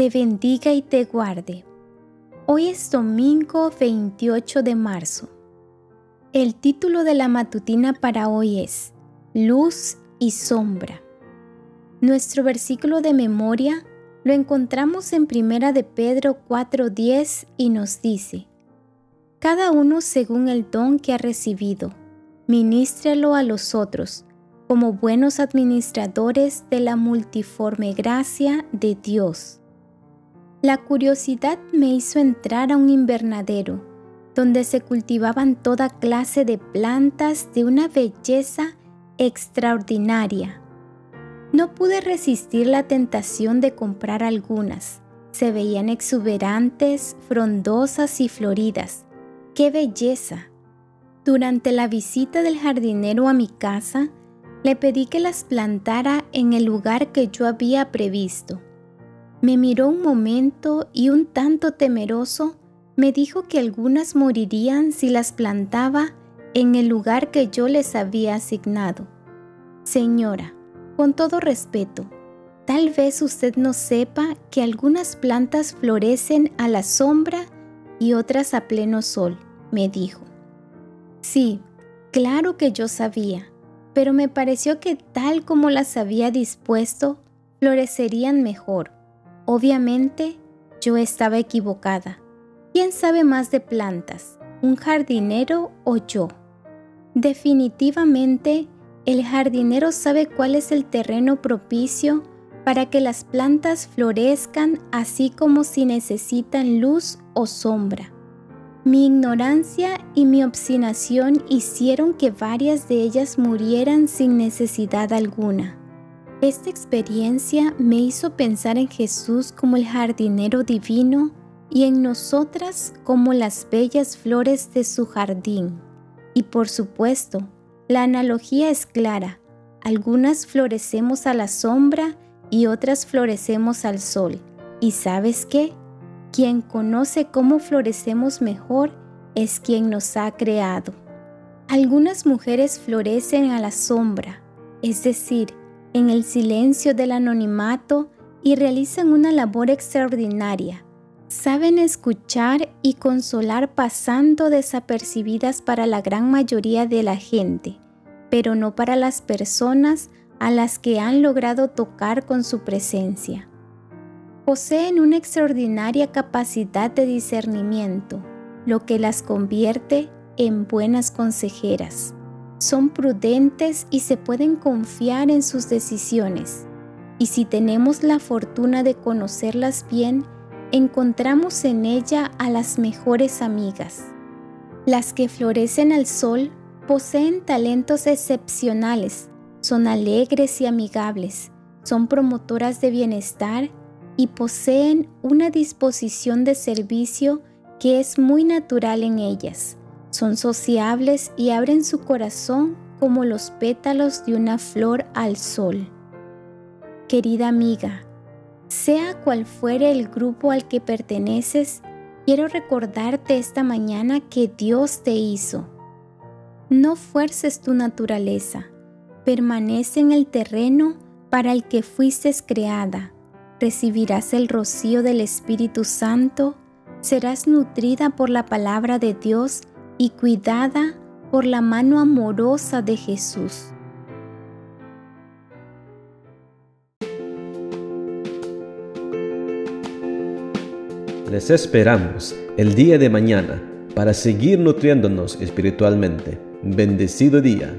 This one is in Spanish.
te bendiga y te guarde. Hoy es domingo 28 de marzo. El título de la matutina para hoy es Luz y sombra. Nuestro versículo de memoria lo encontramos en Primera de Pedro 4:10 y nos dice: Cada uno según el don que ha recibido, ministrelo a los otros como buenos administradores de la multiforme gracia de Dios. La curiosidad me hizo entrar a un invernadero donde se cultivaban toda clase de plantas de una belleza extraordinaria no pude resistir la tentación de comprar algunas. Se veían exuberantes, frondosas y floridas. ¡Qué belleza! Durante la visita del jardinero a mi casa, le pedí que las plantara en el lugar que yo había previsto. Me miró un momento y un tanto temeroso me dijo que algunas morirían si las plantaba en el lugar que yo les había asignado. Señora, con todo respeto, tal vez usted no sepa que algunas plantas florecen a la sombra y otras a pleno sol, me dijo. Sí, claro que yo sabía, pero me pareció que tal como las había dispuesto, florecerían mejor. Obviamente, yo estaba equivocada. ¿Quién sabe más de plantas, un jardinero o yo? Definitivamente, el jardinero sabe cuál es el terreno propicio para que las plantas florezcan así como si necesitan luz o sombra. Mi ignorancia y mi obstinación hicieron que varias de ellas murieran sin necesidad alguna. Esta experiencia me hizo pensar en Jesús como el jardinero divino y en nosotras como las bellas flores de su jardín. Y por supuesto, la analogía es clara. Algunas florecemos a la sombra y otras florecemos al sol. ¿Y sabes qué? Quien conoce cómo florecemos mejor es quien nos ha creado. Algunas mujeres florecen a la sombra, es decir, en el silencio del anonimato y realizan una labor extraordinaria. Saben escuchar y consolar pasando desapercibidas para la gran mayoría de la gente pero no para las personas a las que han logrado tocar con su presencia. Poseen una extraordinaria capacidad de discernimiento, lo que las convierte en buenas consejeras. Son prudentes y se pueden confiar en sus decisiones. Y si tenemos la fortuna de conocerlas bien, encontramos en ella a las mejores amigas. Las que florecen al sol Poseen talentos excepcionales, son alegres y amigables, son promotoras de bienestar y poseen una disposición de servicio que es muy natural en ellas. Son sociables y abren su corazón como los pétalos de una flor al sol. Querida amiga, sea cual fuere el grupo al que perteneces, quiero recordarte esta mañana que Dios te hizo no fuerces tu naturaleza, permanece en el terreno para el que fuiste creada. Recibirás el rocío del Espíritu Santo, serás nutrida por la palabra de Dios y cuidada por la mano amorosa de Jesús. Les esperamos el día de mañana para seguir nutriéndonos espiritualmente. Bendecido día.